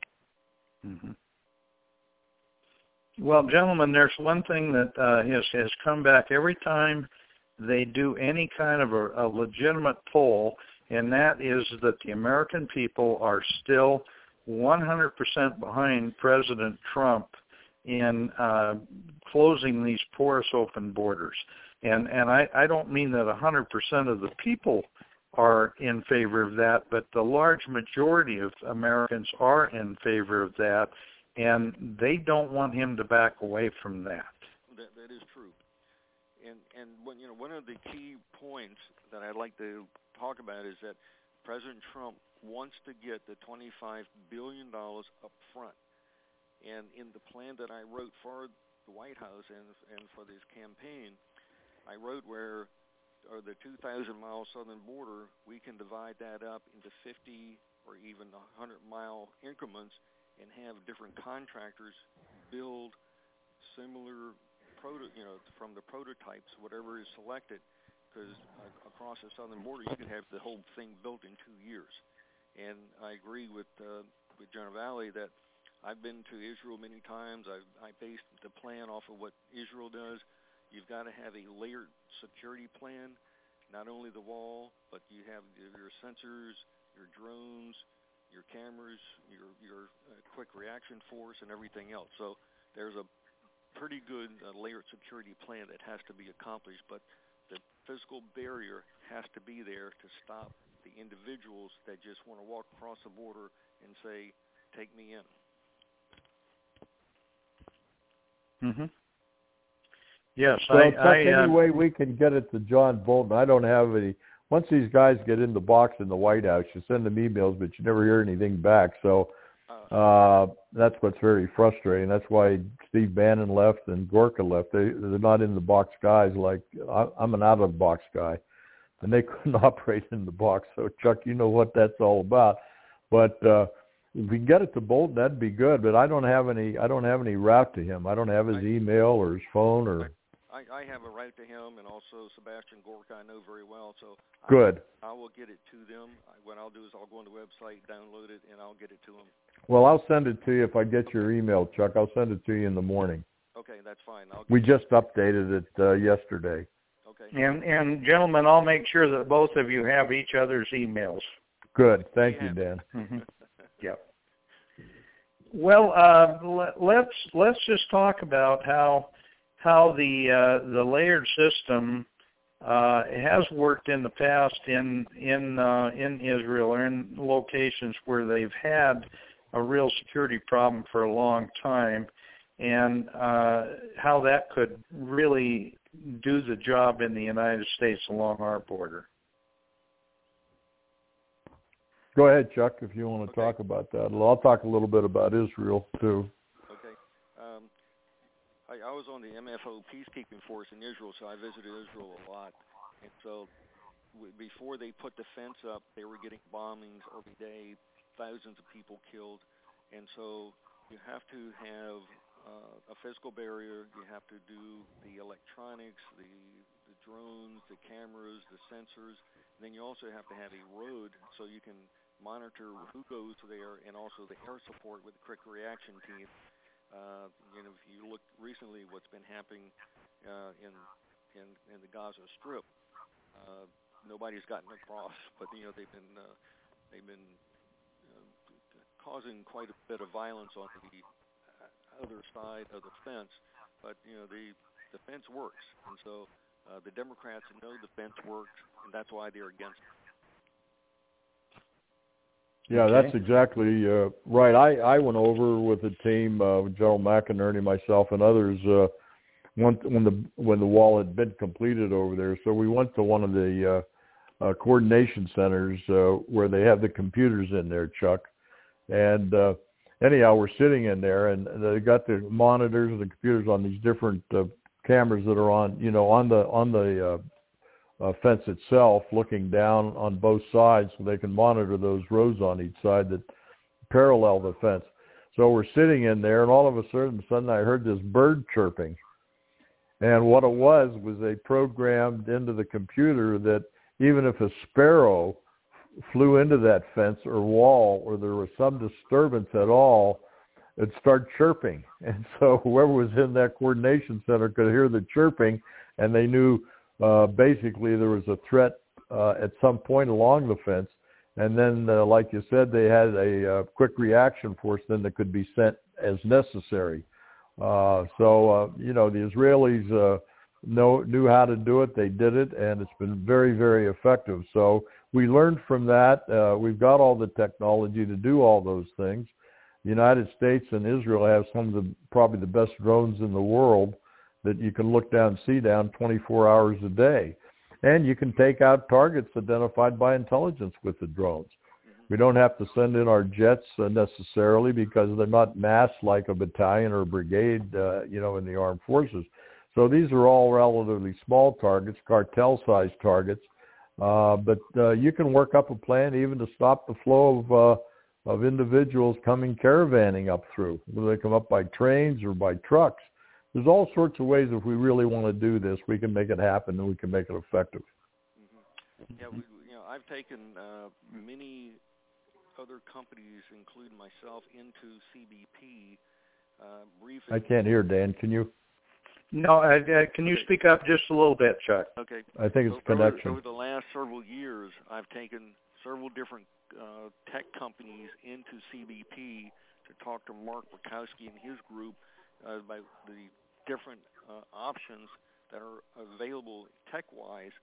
Mm-hmm. Well, gentlemen, there's one thing that uh, has has come back every time they do any kind of a, a legitimate poll, and that is that the American people are still 100% behind President Trump in uh, closing these porous open borders. And and I, I don't mean that 100% of the people are in favor of that, but the large majority of Americans are in favor of that, and they don't want him to back away from that. That, that is true. And and when, you know one of the key points that I'd like to talk about is that President Trump wants to get the 25 billion dollars up front. And in the plan that I wrote for the White House and and for this campaign, I wrote where or the 2,000 mile southern border, we can divide that up into 50 or even 100 mile increments and have different contractors build similar proto, you know, from the prototypes, whatever is selected, because uh, across the southern border you can have the whole thing built in two years. And I agree with uh, with General Vallely that I've been to Israel many times. I I based the plan off of what Israel does. You've got to have a layered security plan, not only the wall, but you have your sensors, your drones, your cameras, your your uh, quick reaction force, and everything else. So there's a pretty good uh, layered security plan that has to be accomplished, but the physical barrier has to be there to stop the individuals that just want to walk across the border and say, "Take me in." Mm-hmm. Yes, so I, I, any uh, way we can get it to John Bolton. I don't have any. Once these guys get in the box in the White House, you send them emails, but you never hear anything back. So Uh, that's what's very frustrating. That's why Steve Bannon left and Gorka left. They they're not in the box guys like I, I'm an out of the box guy, and they couldn't operate in the box. So Chuck, you know what that's all about. But uh, if we can get it to Bolton, that'd be good. But I don't have any. I don't have any route to him. I don't have his email or his phone or. I, I have a route to him, and also Sebastian Gorka I know very well. So good. I, I will get it to them. What I'll do is I'll go on the website, download it, and I'll get it to them. Well, I'll send it to you if I get your email, Chuck. I'll send it to you in the morning. Okay, that's fine. I'll we just updated it uh, yesterday. Okay. And and gentlemen, I'll make sure that both of you have each other's emails. Good. Thank you, Dan. Mm-hmm. yep. Well, uh, let's let's just talk about how how the uh, the layered system uh, has worked in the past in in uh, in Israel or in locations where they've had a real security problem for a long time, and uh, how that could really do the job in the United States along our border. Go ahead, Chuck, if you want to okay. talk about that. I'll talk a little bit about Israel too. Okay. Um, I, I was on the MFO peacekeeping force in Israel, so I visited Israel a lot. And so w- before they put the fence up, they were getting bombings every day, thousands of people killed. And so you have to have uh, a physical barrier. You have to do the electronics, the, the drones, the cameras, the sensors. And then you also have to have a road so you can monitor who goes there and also the air support with the quick reaction team. Uh, you know, if you look recently, what's been happening uh, in in in the Gaza Strip, uh, nobody's gotten across, but you know they've been uh, they've been causing quite a bit of violence on the other side of the fence. But you know the the fence works, and so uh, the Democrats know the fence works, and that's why they're against it. Yeah, Okay. that's exactly uh, right. I, I went over with the team, uh, General McInerney, myself, and others uh, when when the when the wall had been completed over there. So we went to one of the uh, uh, coordination centers uh, where they have the computers in there, Chuck. And uh, anyhow, we're sitting in there, and they got the monitors and the computers on these different uh, cameras that are on, you know, on the on the uh, uh, fence itself, looking down on both sides, so they can monitor those rows on each side that parallel the fence. So we're sitting in there, and all of a sudden, sudden I heard this bird chirping, and what it was was they programmed into the computer that even if a sparrow flew into that fence or wall, or there was some disturbance at all, it'd start chirping. And so whoever was in that coordination center could hear the chirping, and they knew uh, basically there was a threat uh, at some point along the fence. And then, uh, like you said, they had a uh, quick reaction force then that could be sent as necessary. Uh, so, uh, you know, the Israelis uh, know, knew how to do it. They did it, and it's been very, very effective. So we learned from that. Uh, we've got all the technology to do all those things. The United States and Israel have some of the probably the best drones in the world that you can look down see down 24 hours a day. And you can take out targets identified by intelligence with the drones. We don't have to send in our jets uh, necessarily because they're not massed like a battalion or a brigade, uh, you know, in the armed forces. So these are all relatively small targets, cartel-sized targets. Uh, but uh, you can work up a plan even to stop the flow of uh, of individuals coming caravanning up through, whether they come up by trains or by trucks there's all sorts of ways if we really want to do this, we can make it happen and we can make it effective. Mm-hmm. Yeah, we, you know, I've taken uh, many other companies, including myself, into CBP. Uh, briefing. I can't hear Dan. Can you? No, uh, uh, can you speak up just a little bit, Chuck? Okay. I think it's so connection. Over, over the last several years, I've taken several different uh, tech companies into CBP to talk to Mark Borkowski and his group uh, about the different uh, options that are available tech-wise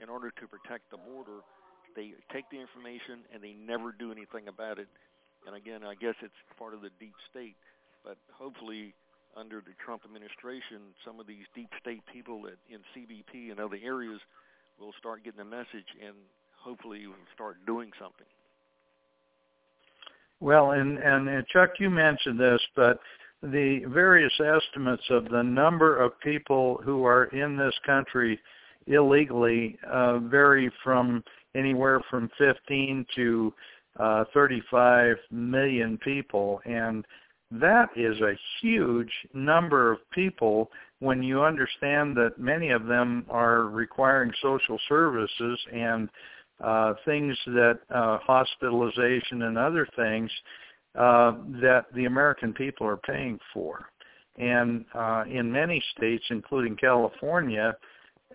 in order to protect the border. They take the information and they never do anything about it. And again, I guess it's part of the deep state. But hopefully, under the Trump administration, some of these deep state people at, in CBP and other areas will start getting the message and hopefully will start doing something. Well, and, and Chuck, you mentioned this, but the various estimates of the number of people who are in this country illegally uh, vary from anywhere from 15 to uh, 35 million people, and that is a huge number of people when you understand that many of them are requiring social services and uh, things that uh, hospitalization and other things uh, that the American people are paying for. And uh, in many states, including California,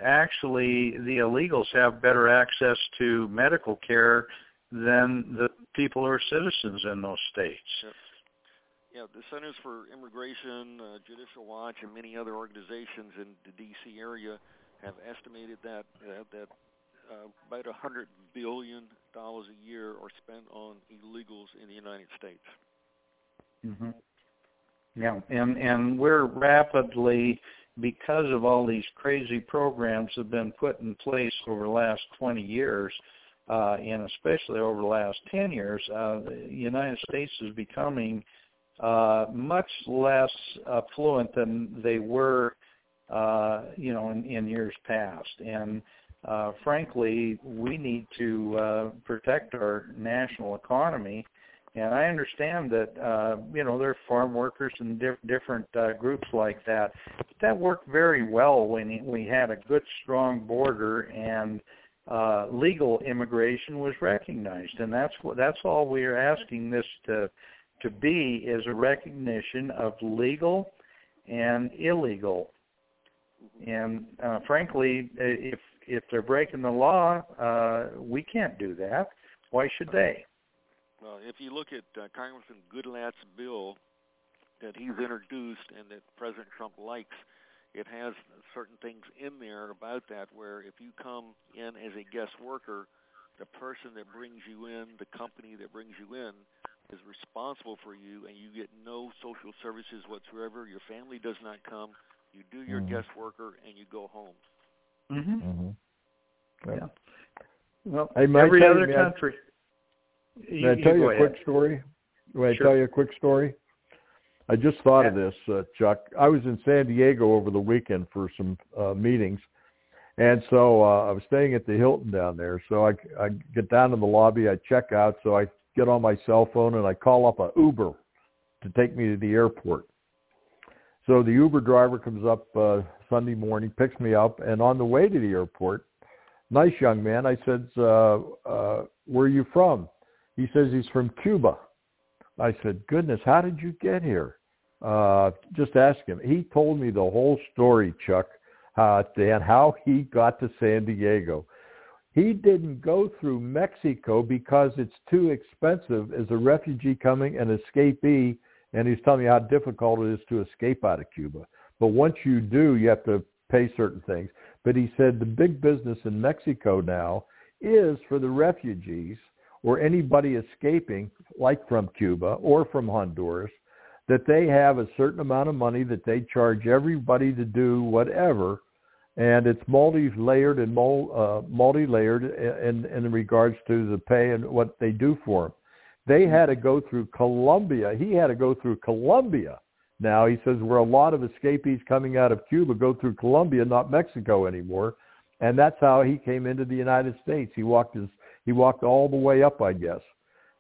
actually the illegals have better access to medical care than the people who are citizens in those states. Yep. Yeah, the Centers for Immigration, uh, Judicial Watch, and many other organizations in the D.C. area have estimated that uh, that uh, about a hundred billion dollars a year are spent on illegals in the United States. Mm-hmm. Yeah, and and we're rapidly because of all these crazy programs have been put in place over the last 20 years, uh, and especially over the last 10 years, uh, the United States is becoming uh, much less affluent than they were, uh, you know, in, in years past. And uh, frankly, we need to uh, protect our national economy. And I understand that uh, you know there are farm workers and diff- different uh, groups like that. But that worked very well when we had a good, strong border and uh, legal immigration was recognized. And that's what that's all we are asking this to to be is a recognition of legal and illegal. And uh, frankly, if if they're breaking the law, uh, we can't do that. Why should they? Well, if you look at uh, Congressman Goodlatte's bill that he's introduced and that President Trump likes, it has certain things in there about that where if you come in as a guest worker, the person that brings you in, the company that brings you in, is responsible for you and you get no social services whatsoever. Your family does not come. You do your mm-hmm. guest worker and you go home. Mhm. Mhm. Yeah. Well, hey, every other country. May I tell you, a quick story? May sure. I tell you a quick story? I just thought yeah. of this, uh, Chuck. I was in San Diego over the weekend for some uh, meetings, and so uh, I was staying at the Hilton down there. So I, I get down to the lobby, I check out, so I get on my cell phone and I call up a Uber to take me to the airport. So the Uber driver comes up uh, Sunday morning, picks me up, and on the way to the airport, nice young man. I said, uh, uh, "Where are you from?" He says he's from Cuba. I said, "Goodness, how did you get here?" Uh, just ask him. He told me the whole story, Chuck, uh, Dan, how he got to San Diego. He didn't go through Mexico because it's too expensive as a refugee coming, an escapee, and he's telling me how difficult it is to escape out of Cuba. But once you do, you have to pay certain things. But he said the big business in Mexico now is for the refugees or anybody escaping, like from Cuba or from Honduras, that they have a certain amount of money that they charge everybody to do whatever, and it's multi-layered and uh, multi-layered in, in regards to the pay and what they do for them. They had to go through Colombia. He had to go through Colombia. Now he says where a lot of escapees coming out of Cuba go through Colombia, not Mexico anymore, and that's how he came into the United States. He walked his he walked all the way up, I guess,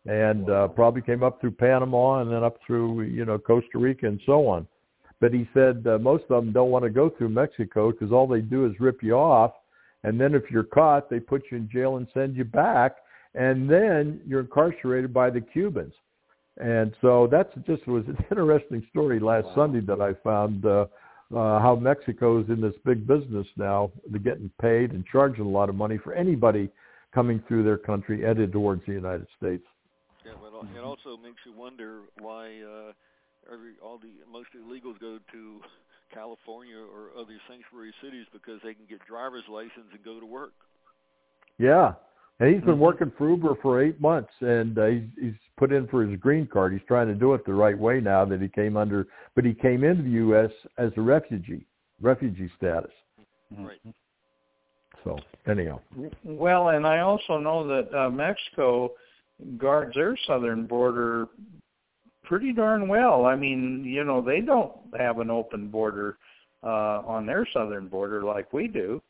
and uh, probably came up through Panama and then up through you know Costa Rica and so on. But he said uh, most of them don't want to go through Mexico because all they do is rip you off, and then if you're caught, they put you in jail and send you back, and then you're incarcerated by the Cubans. And so that's just was an interesting story last wow. Sunday that I found uh, uh, how Mexico is in this big business now. They're getting paid and charging a lot of money for anybody coming through their country headed towards the United States. Yeah, but it also makes you wonder why uh, every all the most illegals go to California or other sanctuary cities because they can get driver's license and go to work. Yeah, and he's been mm-hmm. working for Uber for eight months, and uh, he's, he's put in for his green card. He's trying to do it the right way now that he came under, but he came into the U.S. as a refugee, refugee status. Right. So anyhow. Well, and I also know that uh, Mexico guards their southern border pretty darn well. I mean, you know, they don't have an open border uh on their southern border like we do.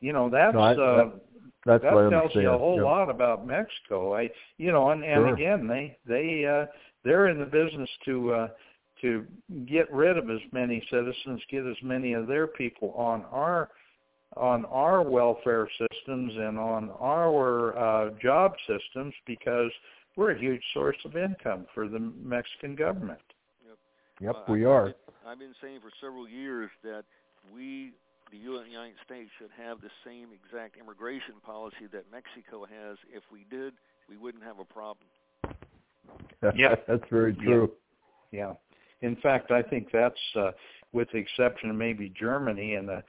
You know, that's No, I- uh that- That's that tells you a whole yeah. lot about Mexico. I you know, and, and Sure. again they they uh they're in the business to uh to get rid of as many citizens, get as many of their people on our on our welfare systems and on our uh job systems because we're a huge source of income for the Mexican government. Yep, Uh, we I've are. been- I've been saying for several years that we, the United States, should have the same exact immigration policy that Mexico has. If we did, we wouldn't have a problem. Yeah. that's very Yeah. true. Yeah. In fact, I think that's, uh, with the exception of maybe Germany and a,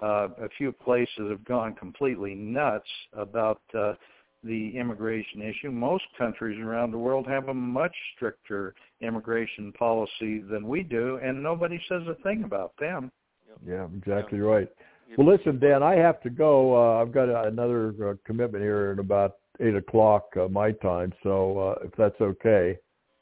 uh, a few places have gone completely nuts about uh, the immigration issue. Most countries around the world have a much stricter immigration policy than we do, and nobody says a thing about them. Yeah, exactly right. If- Well, listen, Dan, I have to go. Uh, I've got another uh, commitment here in about eight o'clock uh, my time. So uh, if that's okay.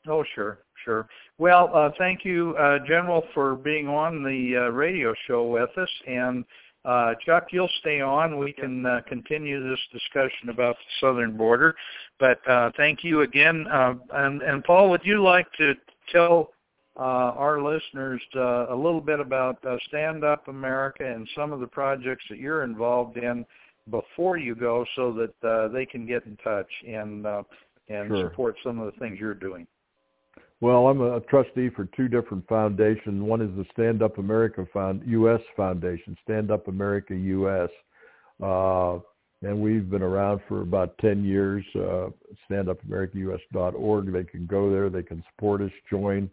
Oh, sure, sure. Well, uh, thank you, uh, General, for being on the uh, radio show with us. And uh, Chuck, you'll stay on. We can uh, continue this discussion about the southern border. But uh, thank you again. Uh, and, and Paul, would you like to tell uh, our listeners uh, a little bit about uh, Stand Up America and some of the projects that you're involved in before you go, so that uh, they can get in touch and uh, and Sure. support some of the things you're doing. Well, I'm a trustee for two different foundations. One is the Stand Up America Found U.S. Foundation, Stand Up America U.S. Uh, and we've been around for about 10 years. Uh, StandUpAmericaUS.org. They can go there. They can support us, join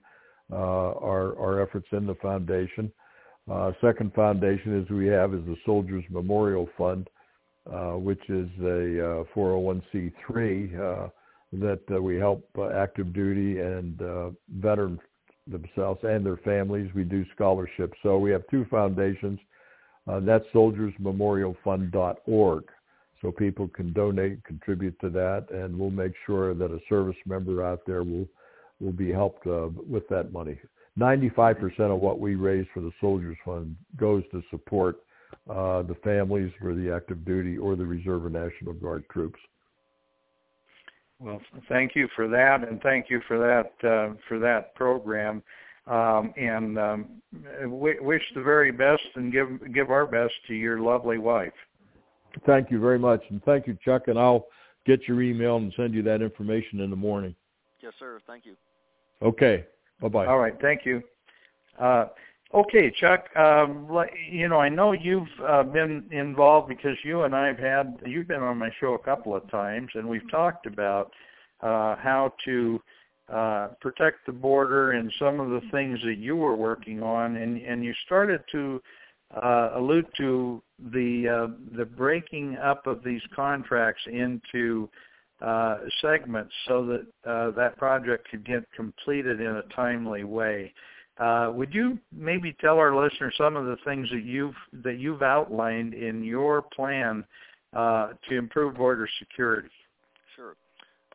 uh, our our efforts in the foundation. Uh, second foundation is we have is the Soldiers Memorial Fund, uh, which is a uh, 401c3. That uh, we help uh, active duty and uh, veterans themselves and their families. We do scholarships. So we have two foundations. Uh, that's soldiersmemorialfund.org. So people can donate, contribute to that, and we'll make sure that a service member out there will will be helped uh, with that money. 95% of what we raise for the Soldiers Fund goes to support uh, the families for the active duty or the Reserve or National Guard troops. Well, thank you for that, and thank you for that uh, for that program. Um, and um, w- wish the very best, and give give our best to your lovely wife. Thank you very much, and thank you, Chuck. And I'll get your email and send you that information in the morning. Yes, sir. Thank you. Okay. Bye bye. All right, thank you. Uh, okay, Chuck. Um, you know, I know you've uh, been involved because you and I've had you've been on my show a couple of times, and we've talked about uh, how to uh, protect the border and some of the things that you were working on, and and you started to uh, allude to the uh, the breaking up of these contracts into uh, segments so that uh, that project could get completed in a timely way. Uh, would you maybe tell our listeners some of the things that you've that you've outlined in your plan uh, to improve border security? Sure.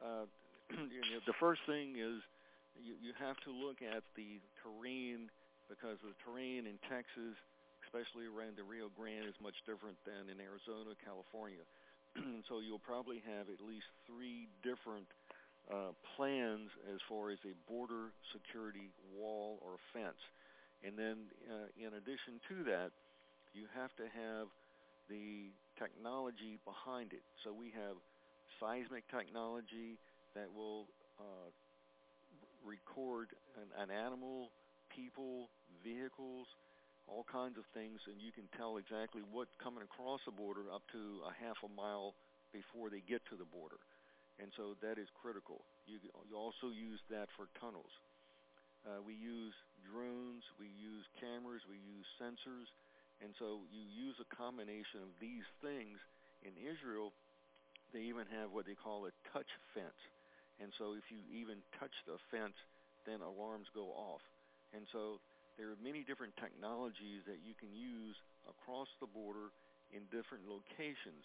Uh, the first thing is you, you have to look at the terrain because the terrain in Texas, especially around the Rio Grande, is much different than in Arizona, California. so you'll probably have at least three different uh, plans as far as a border security wall or fence. And then uh, in addition to that, you have to have the technology behind it. So we have seismic technology that will uh, record an, an animal, people, vehicles, all kinds of things, and you can tell exactly what coming across the border up to a half a mile before they get to the border. And so that is critical. You, you also use that for tunnels. Uh, we use drones, we use cameras, we use sensors, and so you use a combination of these things. In Israel, they even have what they call a touch fence. And so if you even touch the fence, then alarms go off. And so there are many different technologies that you can use across the border in different locations.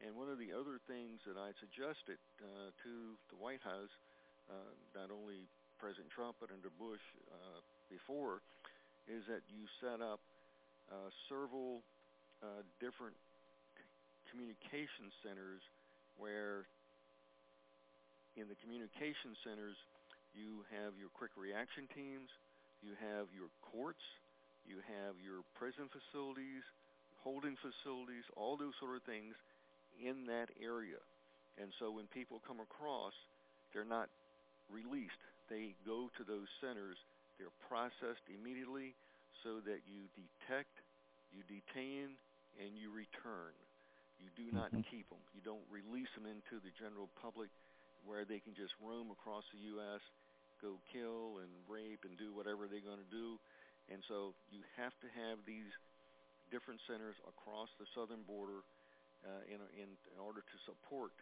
And one of the other things that I suggested uh, to the White House, uh, not only President Trump but under Bush uh, before, is that you set up uh, several uh, different communication centers where in the communication centers you have your quick reaction teams, you have your courts, you have your prison facilities, holding facilities, all those sort of things in that area. And so when people come across, they're not released. They go to those centers. They're processed immediately so that you detect, you detain, and you return. You do not mm-hmm. keep them. You don't release them into the general public where they can just roam across the U.S., go kill and rape and do whatever they're going to do. And so you have to have these different centers across the southern border uh, in, in, in order to support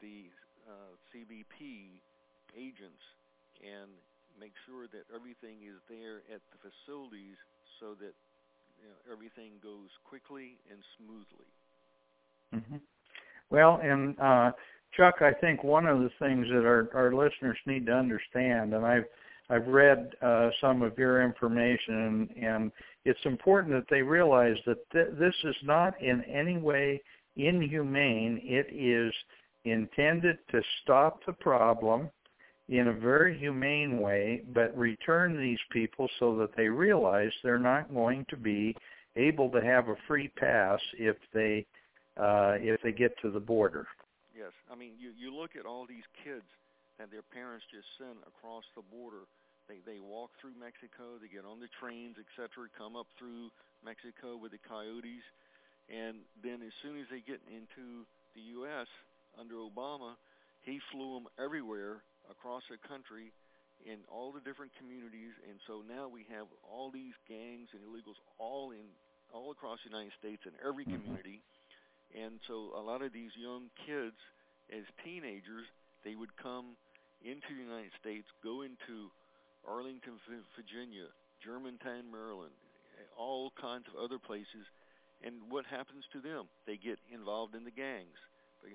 the uh, CBP agents and make sure that everything is there at the facilities so that you know, everything goes quickly and smoothly. Mm-hmm. Well, and uh, Chuck, I think one of the things that our, our listeners need to understand, and I've I've read uh, some of your information, and, it's important that they realize that th- this is not in any way inhumane. It is intended to stop the problem in a very humane way, but return these people so that they realize they're not going to be able to have a free pass if they uh, if they get to the border. Yes, I mean you you look at all these kids that their parents just send across the border. They they walk through Mexico, they get on the trains, etc., come up through Mexico with the coyotes, and then as soon as they get into the U.S. under Obama, he flew them everywhere across the country in all the different communities, and so now we have all these gangs and illegals all in all across the United States in every mm-hmm. community, and so a lot of these young kids, as teenagers, they would come into the United States, go into Arlington, Virginia, Germantown, Maryland, all kinds of other places, and what happens to them? They get involved in the gangs.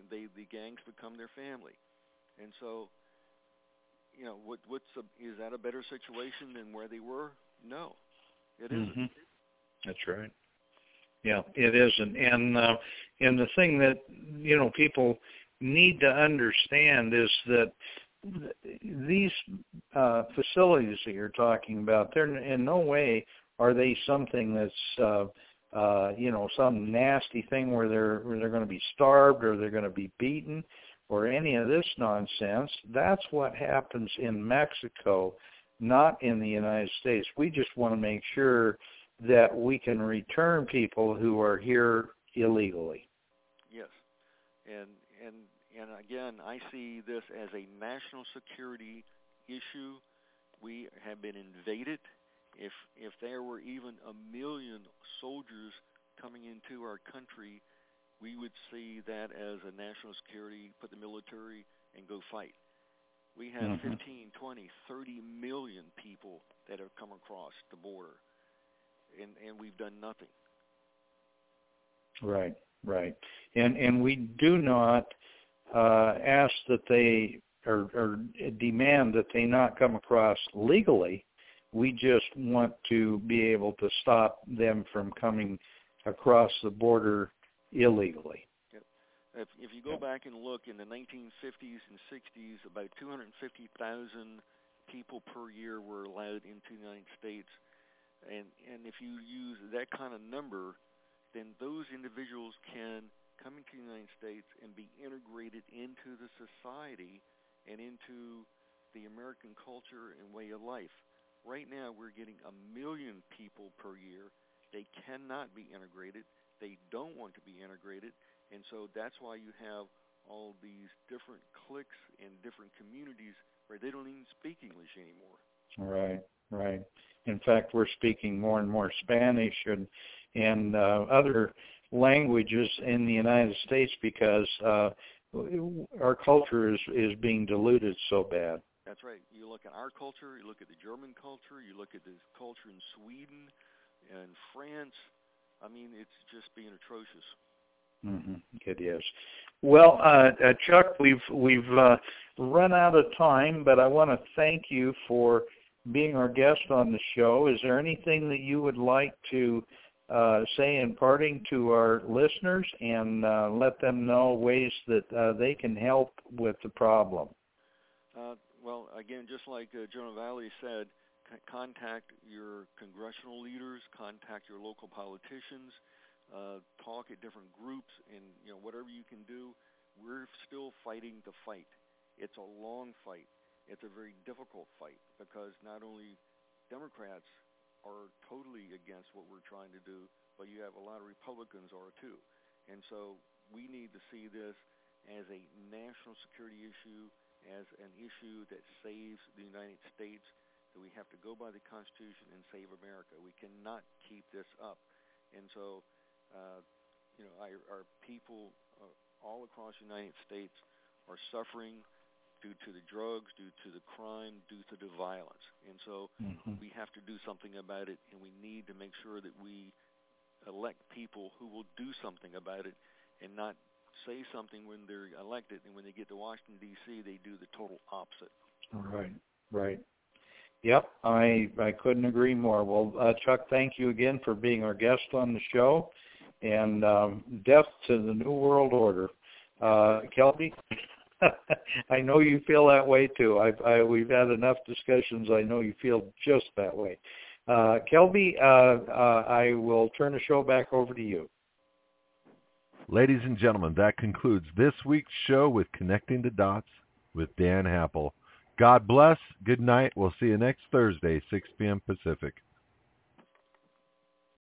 They, the gangs become their family, and so you know, what what's a, is that a better situation than where they were? No, it isn't. Mm-hmm. That's right. Yeah, it isn't. And uh, and the thing that you know people need to understand is that these uh, facilities that you're talking about, they're in no way are they something that's uh, uh, you know some nasty thing where they're where they're going to be starved or they're going to be beaten or any of this nonsense. That's what happens in Mexico, not in the United States. We just want to make sure that we can return people who are here illegally. Yes. And and and again, I see this as a national security issue. We have been invaded. If if there were even a million soldiers coming into our country, we would see that as a national security, put the military and go fight. We have mm-hmm. 15, 20, 30 million people that have come across the border, and and we've done nothing. Right, right, and and we do not uh, ask that they or, or demand that they not come across legally. We just want to be able to stop them from coming across the border illegally. Yep. If, if you go yep. back and look in the 1950s and 60s, about 250,000 people per year were allowed into the United States. And, and if you use that kind of number, then those individuals can come to the United States and be integrated into the society and into the American culture and way of life. Right now, we're getting a million people per year. They cannot be integrated. They don't want to be integrated, and so that's why you have all these different cliques and different communities where they don't even speak English anymore. Right, right. In fact, we're speaking more and more Spanish and and uh, other languages in the United States because uh, our culture is is being diluted so bad. That's right. You look at our culture, you look at the German culture, you look at the culture in Sweden and France, I mean, it's just being atrocious. Mm-hmm. It is. Well, uh, uh, Chuck, we've we've uh, run out of time, but I want to thank you for being our guest on the show. Is there anything that you would like to uh, say in parting to our listeners and uh, let them know ways that uh, they can help with the problem? Uh, well, again, just like uh, General Vallely said, c- contact your congressional leaders, contact your local politicians, talk at different groups, and you know whatever you can do. We're still fighting the fight. It's a long fight. It's a very difficult fight because not only Democrats are totally against what we're trying to do, but you have a lot of Republicans are too. And so we need to see this as a national security issue, as an issue that saves the United States, that we have to go by the Constitution and save America. We cannot keep this up. And so, uh, you know, our, our people uh, all across the United States are suffering due to the drugs, due to the crime, due to the violence. And so mm-hmm. we have to do something about it, and we need to make sure that we elect people who will do something about it and not say something when they're elected, and when they get to Washington, D.C., they do the total opposite. Right, right. Yep, I I couldn't agree more. Well, uh, Chuck, thank you again for being our guest on the show, and um, death to the New World Order. Uh, Kelby, I know you feel that way too. I've, I, we've had enough discussions. I know you feel just that way. Uh, Kelby, uh, uh, I will turn the show back over to you. Ladies and gentlemen, that concludes this week's show with Connecting the Dots with Dan Happel. God bless. Good night. We'll see you next Thursday, 6 p.m. Pacific.